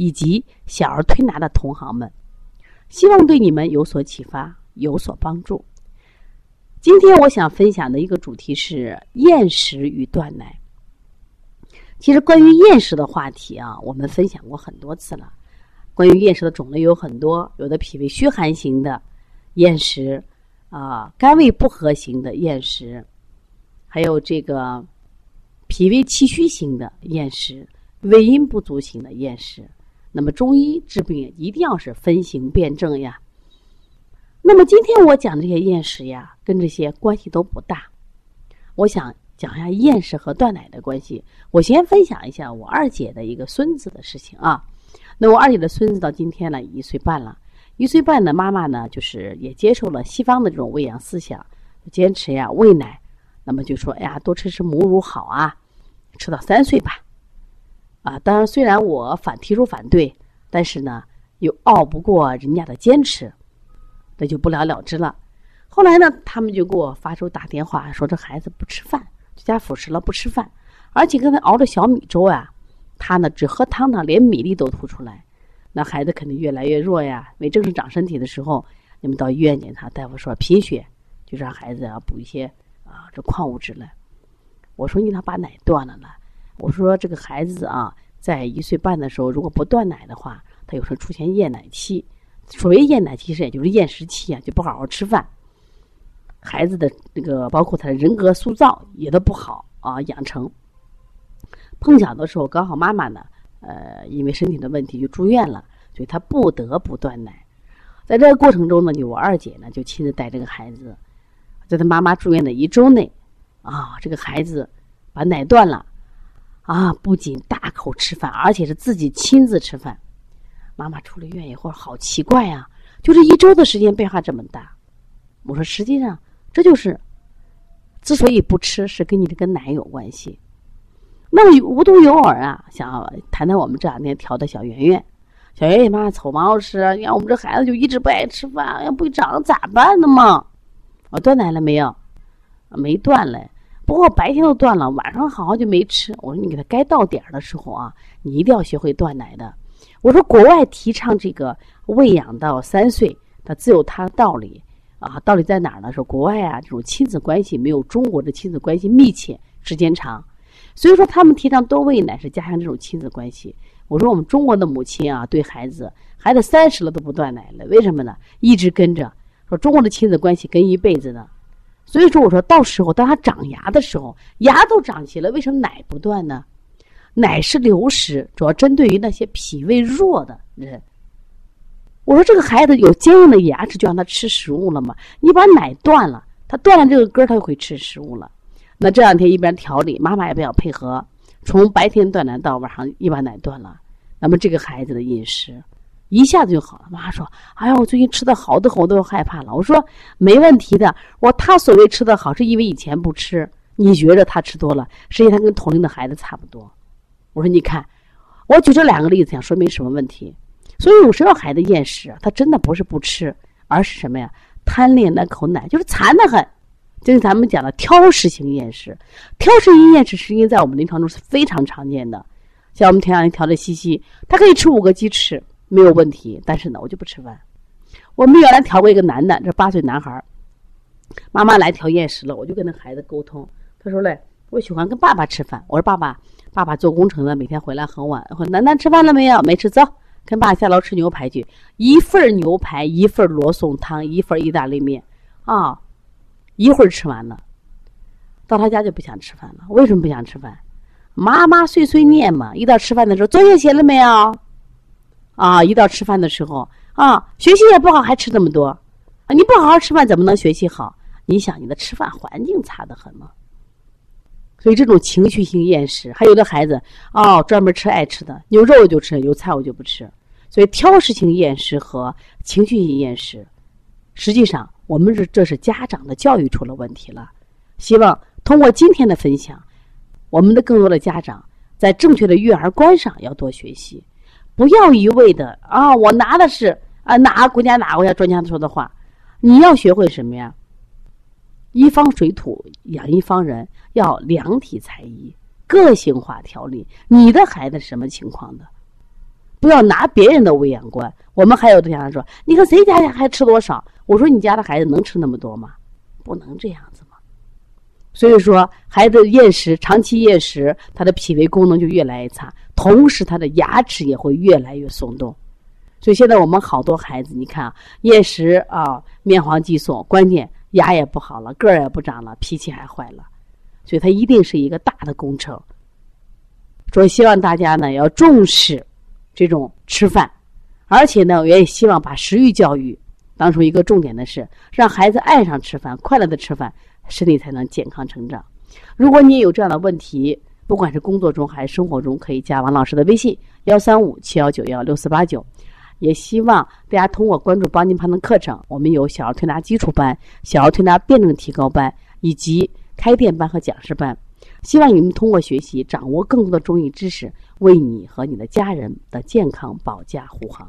以及小儿推拿的同行们，希望对你们有所启发、有所帮助。今天我想分享的一个主题是厌食与断奶。其实关于厌食的话题啊，我们分享过很多次了。关于厌食的种类有很多，有的脾胃虚寒型的。厌食啊，肝胃不和型的厌食，还有这个脾胃气虚型的厌食，胃阴不足型的厌食。那么中医治病一定要是分型辨证呀。那么今天我讲这些厌食呀，跟这些关系都不大。我想讲一下厌食和断奶的关系。我先分享一下我二姐的一个孙子的事情啊。那我二姐的孙子到今天呢，一岁半了。一岁半的妈妈呢，就是也接受了西方的这种喂养思想，坚持呀喂奶，那么就说哎呀，多吃吃母乳好啊，吃到三岁吧。啊，当然虽然我反提出反对，但是呢又拗不过人家的坚持，那就不了了之了。后来呢，他们就给我发出打电话，说这孩子不吃饭，加辅食了不吃饭，而且刚才熬的小米粥呀，他呢只喝汤呢，连米粒都吐出来。那孩子肯定越来越弱呀。没正式长身体的时候，你们到医院检查，大夫说贫血，就让孩子要补一些啊这矿物质了。我说你他把奶断了呢。我说这个孩子啊，在一岁半的时候，如果不断奶的话，他有时候出现厌奶期。所谓厌奶期，实也就是厌食期啊，就不好好吃饭。孩子的那个包括他的人格塑造也都不好啊，养成。碰巧的时候，刚好妈妈呢。呃，因为身体的问题就住院了，所以他不得不断奶。在这个过程中呢，就我二姐呢就亲自带这个孩子，在他妈妈住院的一周内，啊，这个孩子把奶断了，啊，不仅大口吃饭，而且是自己亲自吃饭。妈妈出了院以后，好奇怪呀，就这一周的时间变化这么大。我说，实际上这就是，之所以不吃，是跟你这个奶有关系。那么无独有偶啊，想谈谈我们这两天调的小圆圆。小圆圆妈瞅王老师，你看我们这孩子就一直不爱吃饭，要不长咋办呢嘛？我断奶了没有？没断嘞。不过白天都断了，晚上好像就没吃。我说你给他该到点儿的时候啊，你一定要学会断奶的。我说国外提倡这个喂养到三岁，它自有它的道理啊。道理在哪儿呢？说国外啊，这种亲子关系没有中国的亲子关系密切，时间长。所以说，他们提倡多喂奶是加强这种亲子关系。我说我们中国的母亲啊，对孩子，孩子三十了都不断奶了，为什么呢？一直跟着。说中国的亲子关系跟一辈子呢。所以说，我说到时候当他长牙的时候，牙都长齐了，为什么奶不断呢？奶是流食，主要针对于那些脾胃弱的人。我说这个孩子有坚硬的牙齿，就让他吃食物了嘛。你把奶断了，他断了这个根，他就会吃食物了。那这两天一边调理，妈妈也比较配合，从白天断奶到晚上一把奶断了，那么这个孩子的饮食一下子就好了。妈妈说：“哎呀，我最近吃的好的很，我都害怕了。”我说：“没问题的，我他所谓吃的好，是因为以前不吃，你觉着他吃多了，实际他跟同龄的孩子差不多。”我说：“你看，我举这两个例子，想说明什么问题？所以有时候孩子厌食，他真的不是不吃，而是什么呀？贪恋那口奶，就是馋得很。”就是咱们讲的挑食型厌食，挑食型厌食实际在我们临床中是非常常见的。像我们前两天调的西西，他可以吃五个鸡翅没有问题，但是呢，我就不吃饭。我们原来调过一个男的，这八岁男孩妈妈来调厌食了，我就跟那孩子沟通，他说嘞，我喜欢跟爸爸吃饭。我说爸爸，爸爸做工程的，每天回来很晚。我说楠楠吃饭了没有？没吃，走，跟爸下楼吃牛排去。一份牛排，一份罗宋汤，一份意大利面，啊。一会儿吃完了，到他家就不想吃饭了。为什么不想吃饭？妈妈碎碎念嘛。一到吃饭的时候，作业写了没有？啊，一到吃饭的时候啊，学习也不好，还吃那么多啊！你不好好吃饭，怎么能学习好？你想，你的吃饭环境差得很吗？所以这种情绪性厌食，还有的孩子哦，专门吃爱吃的，有肉我就吃，有菜我就不吃。所以挑食性厌食和情绪性厌食，实际上我们是这是家长的教育出了问题了。希望通过今天的分享，我们的更多的家长在正确的育儿观上要多学习，不要一味的啊，我拿的是啊哪个国家哪个国家专家说的话，你要学会什么呀？一方水土养一方人，要量体裁衣，个性化调理。你的孩子什么情况的？不要拿别人的喂养观。我们还有的家长说：“你看谁家的孩子吃多少？”我说：“你家的孩子能吃那么多吗？不能这样子嘛。”所以说，孩子厌食，长期厌食，他的脾胃功能就越来越差，同时他的牙齿也会越来越松动。所以现在我们好多孩子，你看啊，厌食啊，面黄肌瘦，关键牙也不好了，个儿也不长了，脾气还坏了。所以它一定是一个大的工程。所以希望大家呢要重视。这种吃饭，而且呢，我也希望把食欲教育当成一个重点的事，让孩子爱上吃饭，快乐的吃饭，身体才能健康成长。如果你也有这样的问题，不管是工作中还是生活中，可以加王老师的微信幺三五七幺九幺六四八九。也希望大家通过关注邦尼康的课程，我们有小儿推拿基础班、小儿推拿辩证提高班以及开店班和讲师班。希望你们通过学习，掌握更多的中医知识，为你和你的家人的健康保驾护航。